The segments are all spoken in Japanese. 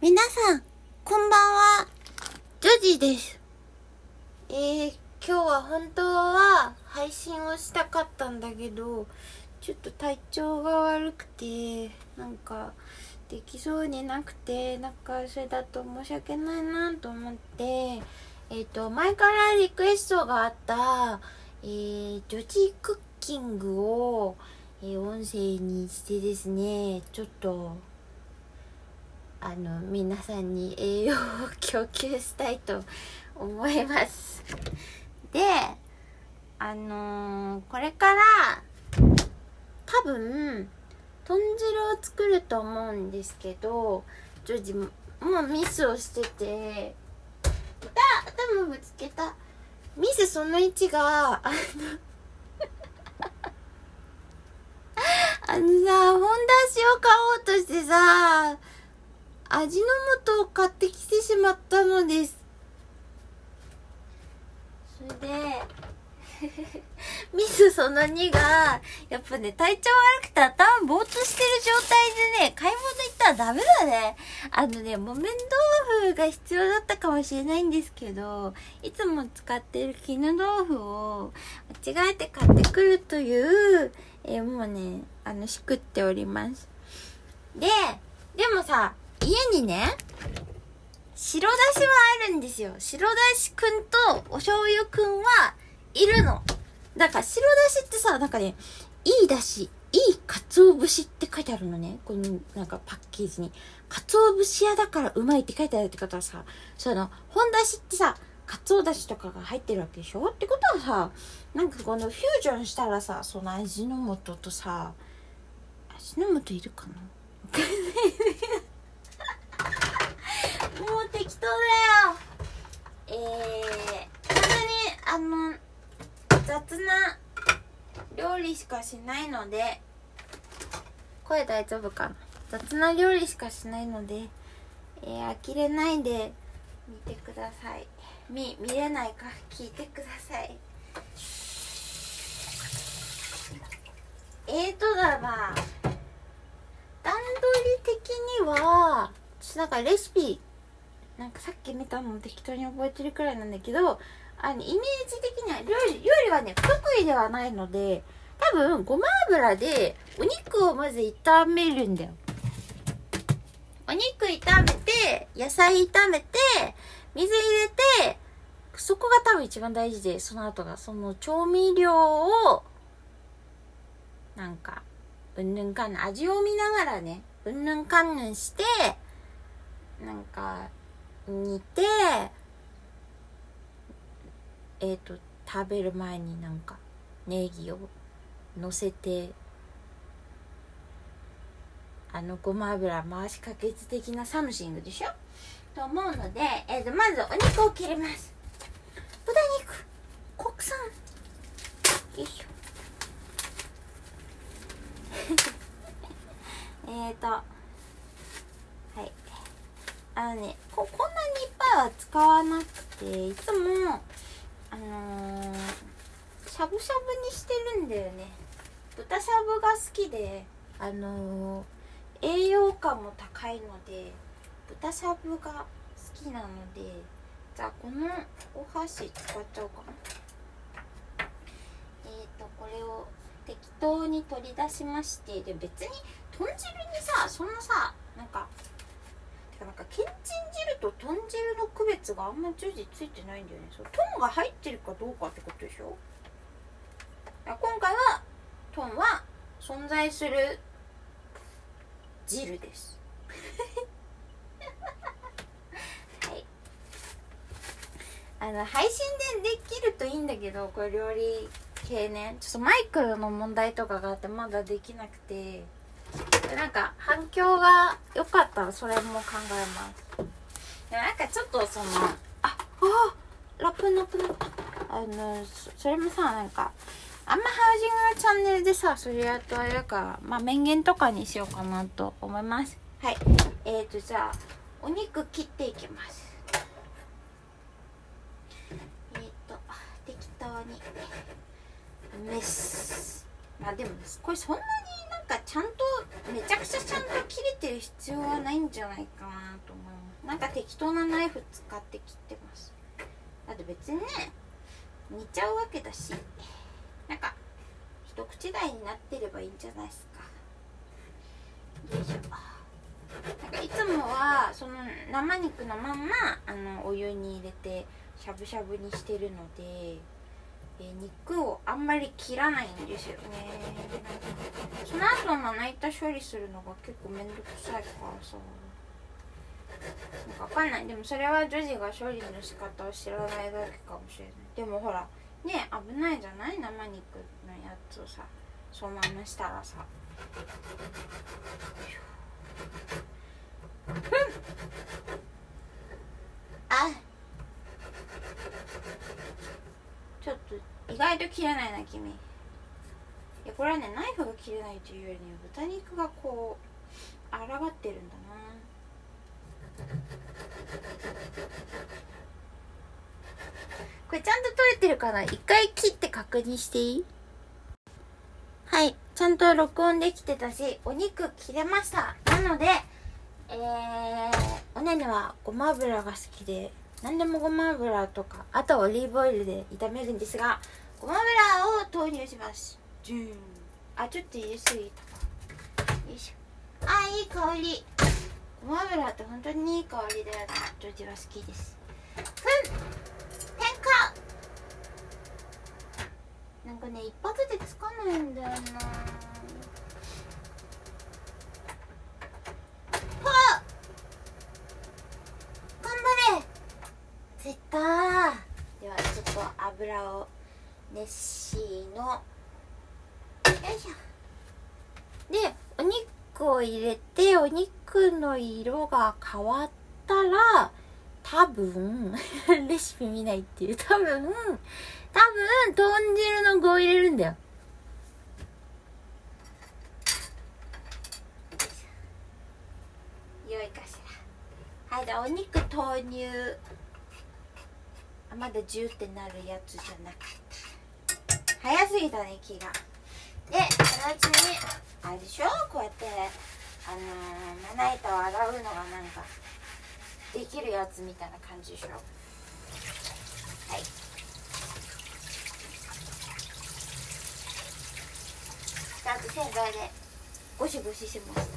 皆さん、こんばんは。ジョジです。えー、今日は本当は配信をしたかったんだけど、ちょっと体調が悪くて、なんか、できそうになくて、なんかそれだと申し訳ないなと思って、えっ、と、前からリクエストがあった、えー、ジョジクッキングを、えー音声にしてですね、ちょっと、あの皆さんに栄養を供給したいと思います。であのーこれから多分豚汁を作ると思うんですけどジョージももうミスをしてていた頭ぶつけた。ミスその1があのあのさ、本出しを買おうとしてさ、味の素を買ってきてしまったのです。それで、ミスその2が、やっぱね、体調悪くて頭ぼーっとしてる状態でね、買い物行ったらダメだね。あのね、木綿豆腐が必要だったかもしれないんですけど、いつも使ってる絹豆腐を間違えて買ってくるという、えもうね、あの、しくっております。で、でもさ、家にね、白だしはあるんですよ。白だしくんとお醤油くんはいるの。だから白だしってさ、なんかね、いいだし、いい鰹節って書いてあるのね。このなんかパッケージに。鰹節屋だからうまいって書いてあるってことはさ、その、本だしってさ、鰹だしとかが入ってるわけでしょ？ってことはさ、なんかこのフュージョンしたらさ、その味の素とさ、味の素いるかな？もう適当だよ。えー、本当にあの雑な料理しかしないので声大丈夫かな？雑な料理しかしないので、えー、呆れないで見てください。見見れないか聞いてください。えーとだな段取り的にはちょっとなんかレシピなんかさっき見たのを適当に覚えてるくらいなんだけどあのイメージ的には料理料理はね不得意ではないので多分ごま油でお肉をまず炒めるんだよ。お肉炒めて野菜炒めて水入れてそこが多分一番大事でその後がその調味料をなんかうんぬんかんぬん味を見ながらねうんぬんかんぬんしてなんか煮てえっ、と食べる前になんかネギを乗せてあのごま油回しかけず的な something でしょ？と思うので、えー、とまずお肉を切ります。豚肉国産。よいしょ。えーとあのねここんなにいっぱいは使わなくていつもあのー、しゃぶしゃぶにしてるんだよね。豚しゃぶが好きであのー、栄養価も高いので豚しゃぶが好きなのでじゃあこのお箸使っちゃおうかな。えーとこれを適当に取り出しましてで別に豚汁にさそんなさなんかなんかけんちん汁と豚汁の区別があんま常時ついてないんだよね。そう豚が入ってるかどうかってことでしょ？今回は豚は存在する汁です。はい。あの配信でできるといいんだけどこれ料理系ね。ちょっとマイクの問題とかがあってまだできなくて。なんか反響が良かったらそれも考えます。でもなんかちょっとそのああラップラップあのそそれもさなんかあんまハウジングのチャンネルでさそれやるとあれだからまあ面言とかにしようかなと思います。はい。えーとじゃあお肉切っていきます。えーと適当に。メス。まあでもこれそんなにかちゃんとめちゃくちゃちゃんと切れてる必要はないんじゃないかなと思いますなんか適当なナイフ使って切ってます。だって別にね煮ちゃうわけだしなんか一口大になってればいいんじゃないですか。よいしょ。なんかいつもはその生肉のまんまあのお湯に入れてしゃぶしゃぶにしてるので、えー肉をあんまり切らないんですよね。その後まな板処理するのが結構めんどくさいからさ。なんかわかんない。でもそれは女児が処理の仕方を知らないだけかもしれない。でもほらね危ないじゃない生肉のやつをさそのまましたらさ。あちょっと意外と切れないな君。いやこれはねナイフが切れないというよりね豚肉がこう抗ってるんだな。これちゃんと取れてるかな？一回切って確認していい？はいちゃんと録音できてたしお肉切れました。なのでえー、おねねはごま油が好きで何でもごま油とかあとはオリーブオイルで炒めるんですがごま油を投入します。ジューン。あちょっと入れすぎたか。よいしょ。あいい香り。ごま油って本当にいい香りだよなジョージは好きです。ふん点火なんかね一発でつかないんだよな。頑張れ。ついたではちょっと油を熱しの。よいしょ。でお肉を入れてお肉の色が変わったら多分 レシピ見ないっていう。多分多分豚汁の具を入れるんだよ。よいかしら。はいじゃあお肉投入。あまだジューってなるやつじゃなかった早すぎたね気が。でそのうちにあれでしょ？こうやってあのー、まな板を洗うのがなんかできるやつみたいな感じでしょ？はい。ちゃんと洗剤でゴシゴシします。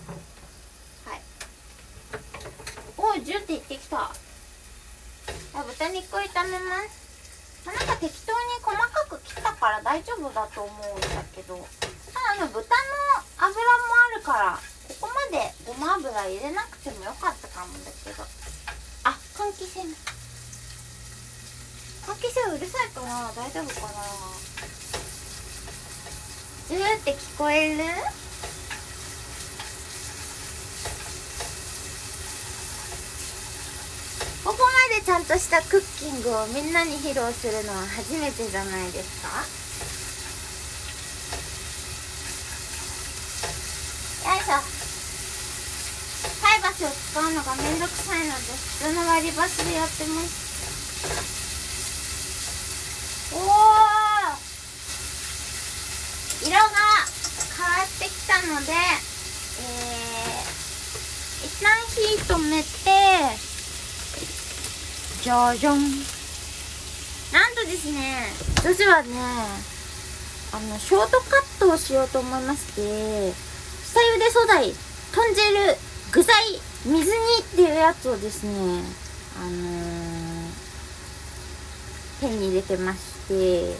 はい。おおジュっていってきた。あ豚肉を炒めます、あ、なんか適当に細かだから大丈夫だと思うんだけどただの豚の油もあるからここまでごま油入れなくてもよかったかもだけど。あ換気扇。換気扇うるさいかな大丈夫かな。ずーって聞こえるここまでちゃんとしたクッキングをみんなに披露するのは初めてじゃないですか？よいしょ。菜箸を使うのがめんどくさいので普通の割り箸でやってますおお色が変わってきたのでえー、一旦火止めてじゃじゃん。なんとですね女子はねあのショートカットをしようと思いまして下茹で素材豚汁具材水煮っていうやつをですねあのー、手に入れてまして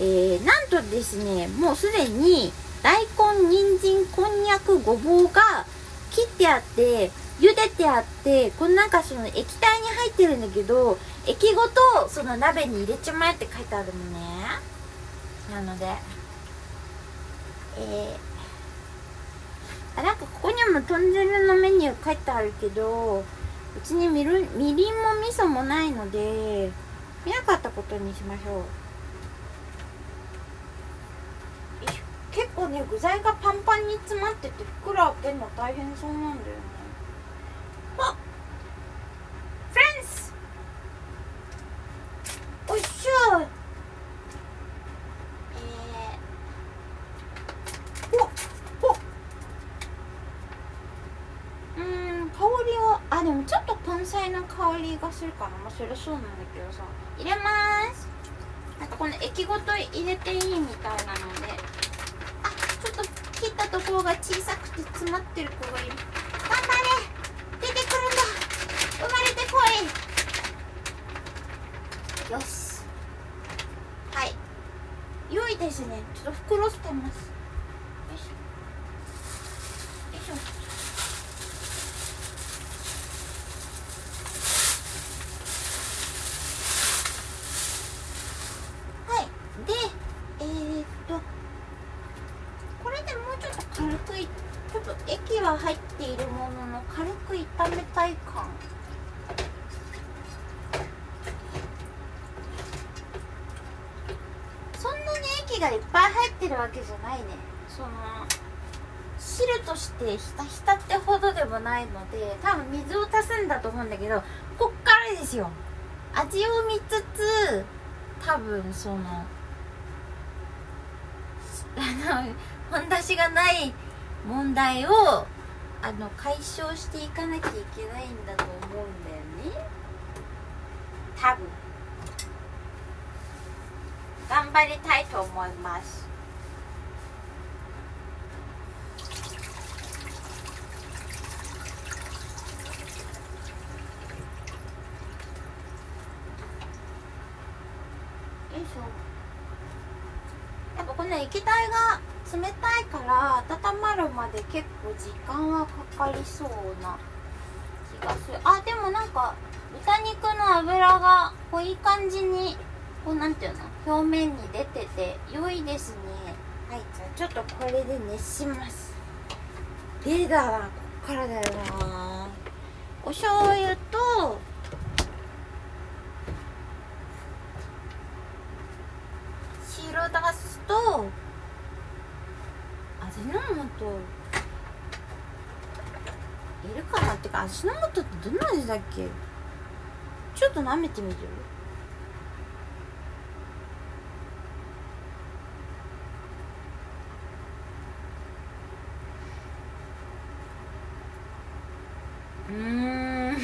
えー、なんとですねもうすでに大根人参こんにゃくごぼうが切ってあって茹でてあってこのなんかその液体に入ってるんだけど液ごとその鍋に入れちまえって書いてあるのね。なのでえー、あなんかここにも豚汁のメニュー書いてあるけどうちにみるみりんも味噌もないので見なかったことにしましょう。結構ね具材がパンパンに詰まってて袋開けるの大変そうなんだよね。あフレンズおいしょえー、おお。あでもちょっと根菜の香りがするかな。まあそりゃそうなんだけどさ。入れます。なんかこの液ごと入れていいみたいなので。あちょっと切ったところが小さくて詰まってる子がいる頑張れ出てくるんだ生まれてこいよしはい良いですねちょっと袋捨てます。よいしょ。よいしょ。はい。でえー、っとこれでもうちょっと軽くいちょっと液は入っているものの軽く炒めたい感そんがいっぱい入ってるわけじゃないね。その汁としてひたひたってほどでもないので多分水を足すんだと思うんだけどこっからですよ。味を見つつ多分その あの本出しがない問題をあの解消していかなきゃいけないんだと思うんだよね。多分。頑張りたいと思います。よいしょ。やっぱこの液体が冷たいから温まるまで結構時間はかかりそうな気がする。あでもなんか豚肉の脂がこういい感じにこうなんていうの表面に出てて良いですね。はいじゃあちょっとこれで熱します。でだなこっからだよな。お醤油と白だすと味の素。いるかな？ってか味の素ってどんな味だっけ？ちょっと舐めてみるうーん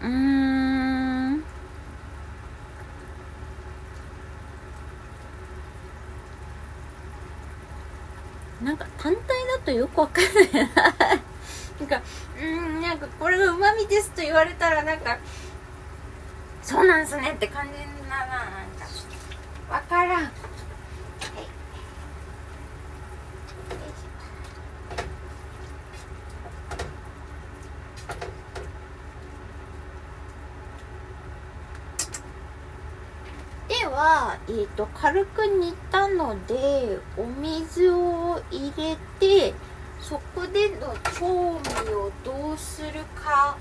うーんなんか単体だとよくわかんない。ななんかうんなんかこれがうまみですと言われたらなんかそうなんすねって感じだななんか。わからん。では、えー、と軽く煮たのでお水を入れてそこでの調味をどうするか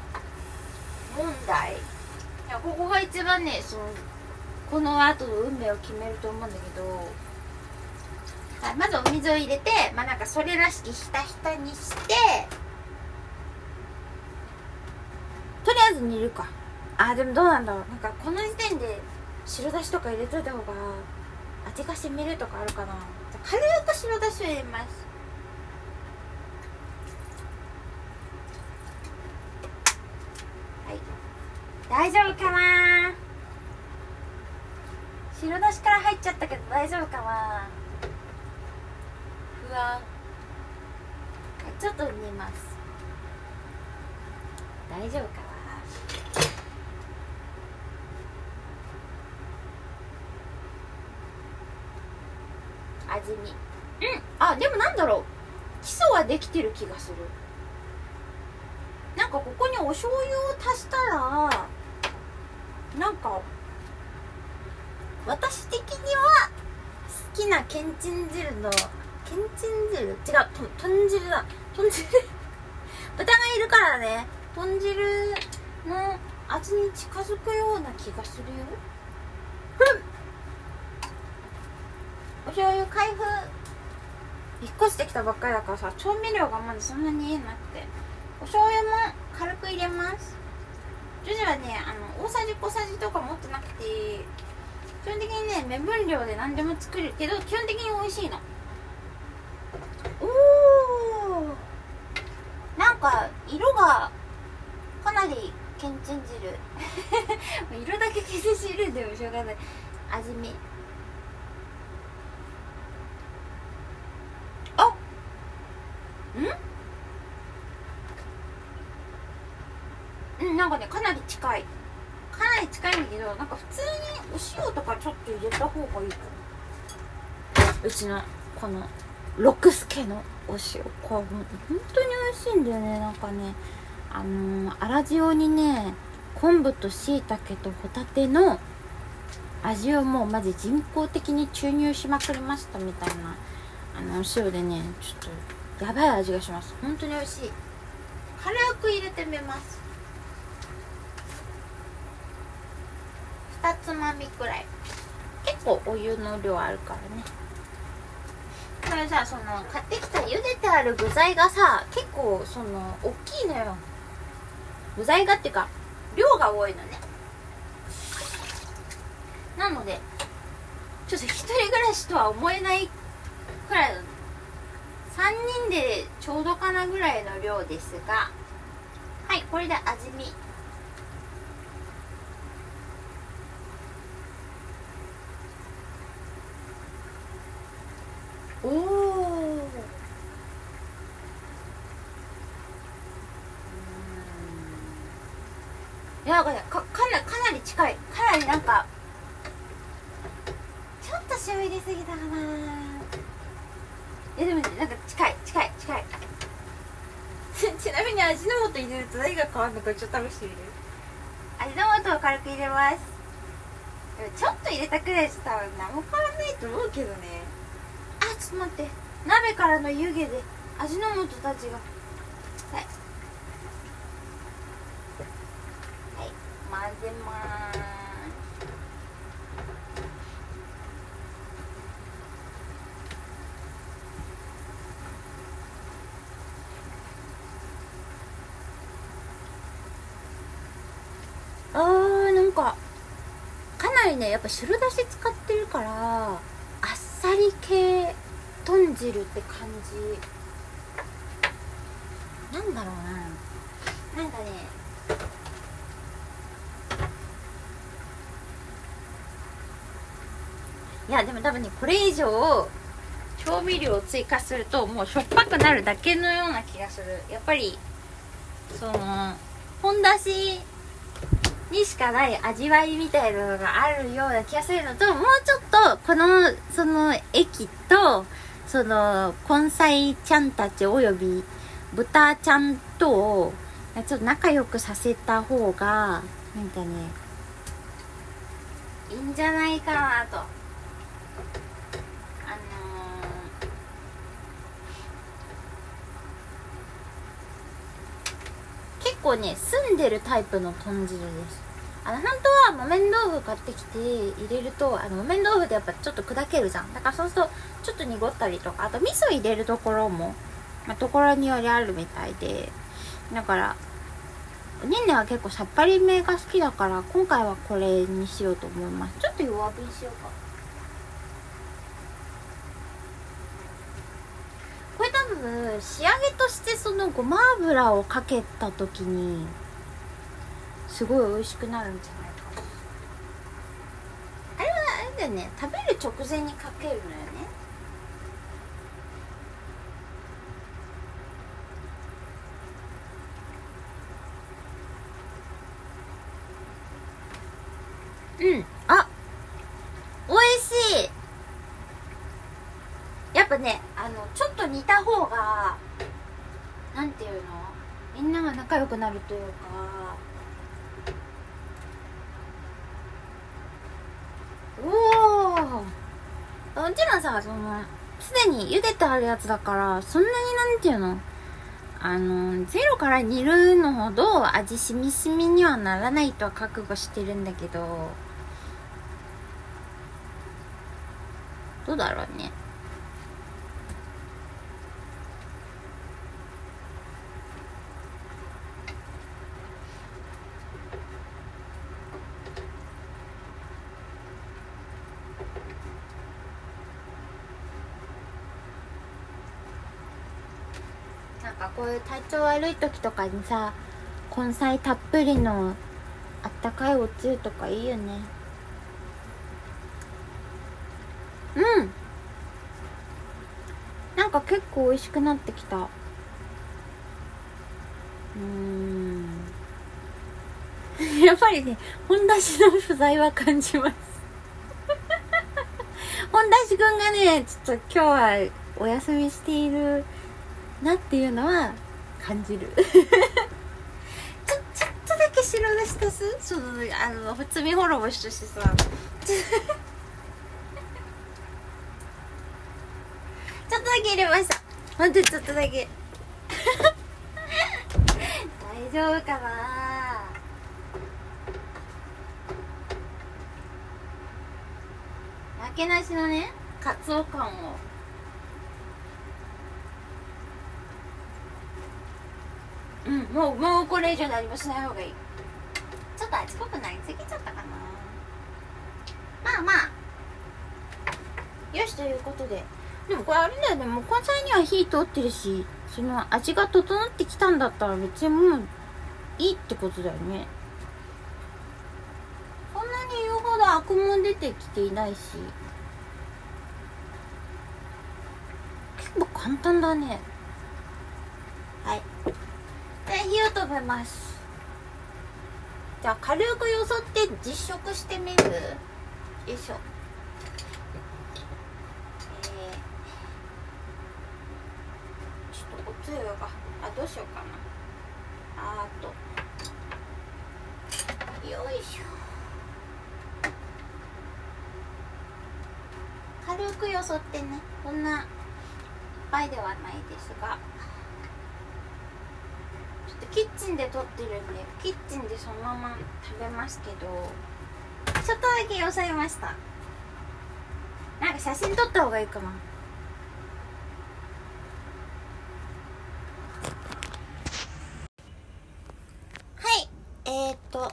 問題。いやここが一番ねそのこの後の運命を決めると思うんだけどはいまずお水を入れてまあなんかそれらしきひたひたにしてとりあえず煮るか。あーでもどうなんだろう。なんかこの時点で白だしとか入れといた方が味が染みるとかあるかな。軽く白だしを入れます。はい。大丈夫かな？白だしから入っちゃったけど大丈夫かな？不安。はいちょっと煮ます。大丈夫かな？味見うん。あでもなんだろう。基礎はできてる気がする。なんかここにお醤油を足したらなんか私的には好きなけんちん汁のけんちん汁？違うと豚汁だ。豚汁？豚がいるからね。豚汁の味に近づくような気がするよ醤油開封引っ越してきたばっかりだからさ調味料がまだそんなに家なくて。お醤油も軽く入れます。ジュジはねあの大さじ小さじとか持ってなくて基本的にね目分量で何でも作るけど基本的に美味しいの。おー。なんか色がかなりけんちん汁。色だけけんちん汁でもしょうがない。味見。うん？なんかねかなり近い。かなり近いんだけどなんか普通にお塩とかちょっと入れた方がいいかな。うちのこの六助のお塩。これ本当に美味しいんだよね。なんかねあのー、粗塩にね昆布としいたけとホタテの味をもうマジ人工的に注入しまくりましたみたいなあのお塩でねちょっとやばい味がします。本当に美味しい。軽く入れてみます。2つまみくらい。結構お湯の量あるからね。これさその買ってきた茹でてある具材がさ結構その大きいのよ。具材がっていうか量が多いのね。なのでちょっと一人暮らしとは思えないくらいの3人でちょうどかなぐらいの量ですがはいこれで味見。おおいやこれかかなかなり近い。かなりなんかちょっと塩入れすぎたかな。えでもねなんか近い近い近いちなみに味の素入れると何が変わるのかちょっと試してみる？味の素を軽く入れます。ちょっと入れたくらいじゃ多分何も変わらないと思うけどね。あちょっと待って。鍋からの湯気で味の素たちが。はい。はい。混ぜますあーなんかかなりねやっぱ白だし使ってるからあっさり系豚汁って感じ。なんだろうな。なんかねいやでも多分ねこれ以上調味料を追加するともうしょっぱくなるだけのような気がする。やっぱりその本だしにしかない味わいみたいなのがあるような気がするのと、もうちょっと、この、その、駅と、その、根菜ちゃんたちおよび、豚ちゃんと、ちょっと仲良くさせた方が、なんかね、いいんじゃないかなと。あのー、結構ね、澄んでるタイプの豚汁です。あの、本当は木綿豆腐買ってきて入れると、あの、木綿豆腐ってやっぱちょっと砕けるじゃん。だからそうすると、ちょっと濁ったりとか、あと味噌入れるところも、まあ、ところによりあるみたいで、だから、ニンネは結構さっぱりめが好きだから、今回はこれにしようと思います。ちょっと弱火にしようか。これ多分、仕上げとしてそのごま油をかけた時に、すごい美味しくなるんじゃないかな。あれはあれだよね。食べる直前にかけるのよね。うんあ美味しいやっぱねあのちょっと煮た方がなんていうのみんなが仲良くなるというか。おおもちろんさそのすでに茹でてあるやつだからそんなになんていうの？あのゼロから煮るのほど味しみしみにはならないとは覚悟してるんだけど。どうだろうねあかこういう体調悪い時とかにさ根菜たっぷりのあったかいおつゆとかいいよね。うん。なんか結構美味しくなってきた。うん。やっぱりね本田氏の不在は感じます。本田氏くんがねちょっと今日はお休みしているなっていうのは感じる。ちょちょっとだけ白出し足す？そのあの罪滅ぼしとしてさ。ちょっとだけ入れました。ほんとちょっとだけ。大丈夫かな？なけなしのねカツオ感を。うんもうもうこれ以上何もしない方がいい。ちょっと味濃くなりすぎちゃったかな。まあまあ。よしということで。でもこれあれだよねもう根菜には火通ってるしその味が整ってきたんだったら別にもういいってことだよね。そんなに言うほどアクも出てきていないし。結構簡単だね。はい。で火を止めます。じゃあ軽くよそって実食してみる？よいしょ。えー、ちょっとおつゆがあどうしようかな。あーと。よいしょ。軽くよそってね。こんないっぱいではないですが。キッチンで撮ってるんでキッチンでそのまま食べますけどちょっとだけよそいました。なんか写真撮った方がいいかな。はい。えー、っと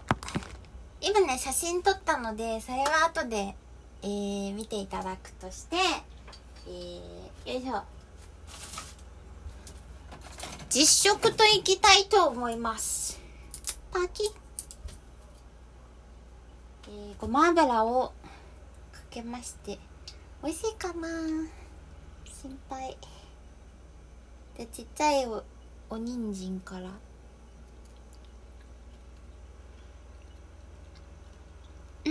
今ね写真撮ったのでそれは後で、えー、見ていただくとしてえー、よいしょ。実食といきたいと思います。パキ。ッえー、ごま油をかけまして。美味しいかな？心配。でちっちゃいおお人参から。うー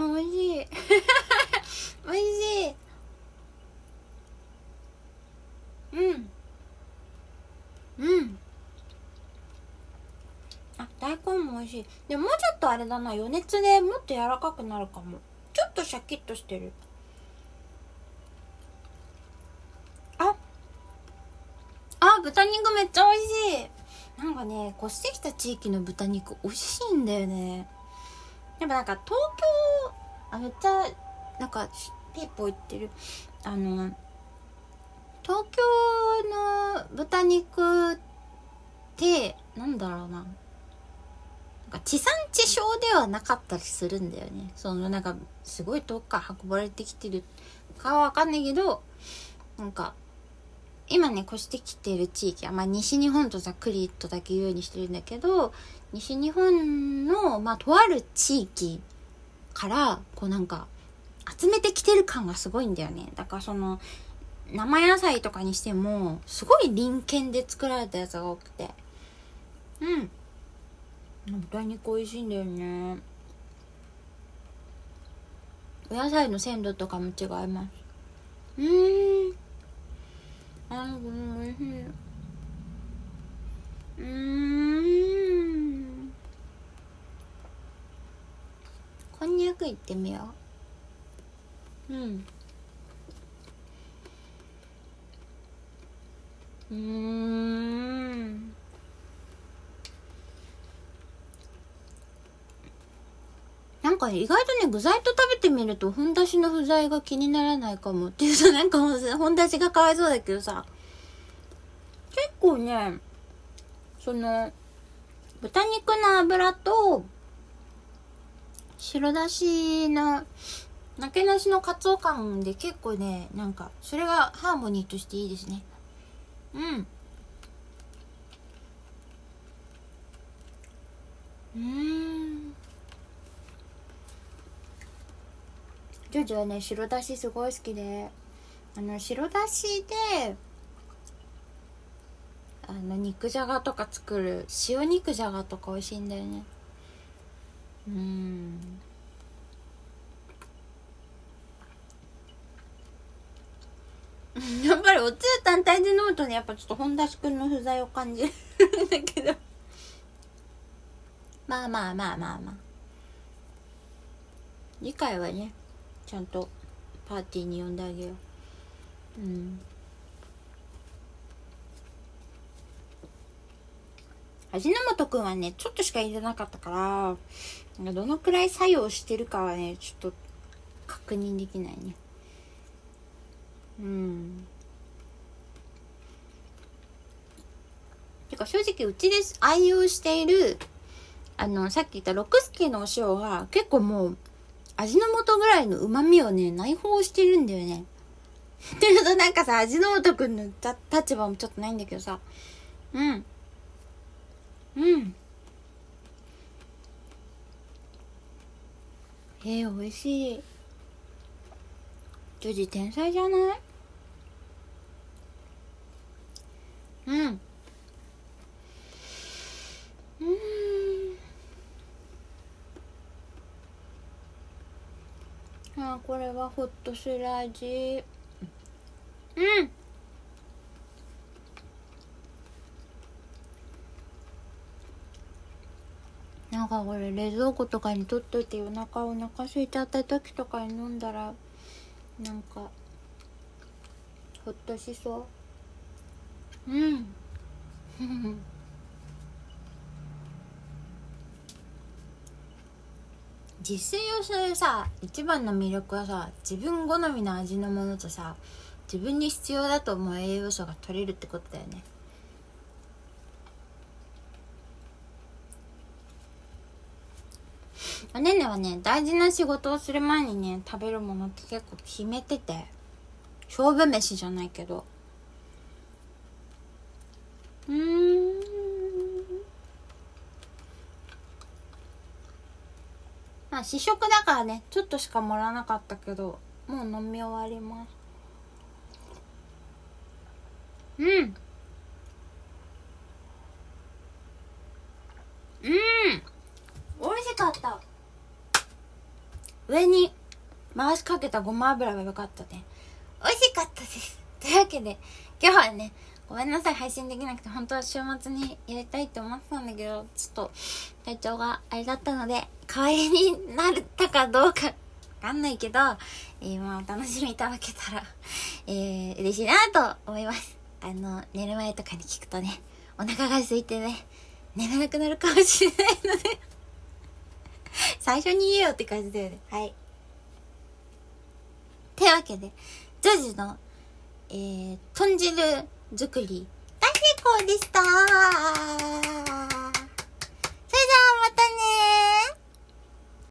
ん。あ美味しい。美味しいうん。うん。あ大根も美味しい。でもうちょっとあれだな余熱でもっと柔らかくなるかも。ちょっとシャキッとしてる。あ。あ豚肉めっちゃ美味しい。なんかね越してきた地域の豚肉美味しいんだよね。やっぱなんか東京あめっちゃなんかピーポー言ってる。あの東京の豚肉ってなんだろうな。なんか地産地消ではなかったりするんだよね。そのなんかすごい遠くから運ばれてきてるかはわかんないけどなんか今ね越してきてる地域は、まあ、西日本とざっくりとだけ言うようにしてるんだけど西日本の、まあ、とある地域からこうなんか集めてきてる感がすごいんだよね。だからその生野菜とかにしてもすごい臨検で作られたやつが多くて。うん。豚肉美味しいんだよね。お野菜の鮮度とかも違います。うーん。あーこれ美味しい。うーん。こんにゃくいってみよう。うん。うん。なんか意外とね具材と食べてみるとふんだしの不在が気にならないかもっていうとなんかもうふんだしがかわいそうだけどさ。結構ねその豚肉の脂と白だしのなけなしのカツオ感で結構ねなんかそれがハーモニーとしていいですね。うん。うん。ジョージはね白だしすごい好きで。あの白だしであの肉じゃがとか作る塩肉じゃがとか美味しいんだよね。うん。おつゆ単体で飲むとねやっぱちょっと本田しくんの不在を感じるんだけど。まあまあまあまあまあ。次回はねちゃんとパーティーに呼んであげよう。うん。味の素くんはねちょっとしか入れなかったからどのくらい作用してるかはねちょっと確認できないね。うん。か正直うちで愛用しているあのさっき言った六助のお塩は結構もう味の素ぐらいの旨味をね内包してるんだよね。っていうとなんかさ味の素くんの立場もちょっとないんだけどさ。うん。うん。えー、美味しい。ジョジ天才じゃない？うん。うん。あこれはホッとする味うん。なんかこれ冷蔵庫とかに取っといて夜中お腹空いちゃった時とかに飲んだらなんかほっとしそう。うん。自炊をするさ一番の魅力はさ自分好みの味のものとさ自分に必要だと思う栄養素が取れるってことだよね。おねねはね大事な仕事をする前にね食べるものって結構決めてて勝負飯じゃないけど。うん。まあ試食だからねちょっとしか盛らなかったけどもう飲み終わります。うん。うん。美味しかった。上に回しかけたごま油が良かったね。美味しかったです。というわけで今日はねごめんなさい配信できなくて本当は週末にやりたいって思ってたんだけどちょっと体調があれだったので代わりになったかどうかわかんないけど、えー、まあお楽しみいただけたら、えー、嬉しいなと思いますあの寝る前とかに聞くとねお腹が空いてね寝れなくなるかもしれないので最初に言えよって感じだよね。はい。てわけで、ジョージの、えー、豚汁作り、大成功でした。それじゃあまたね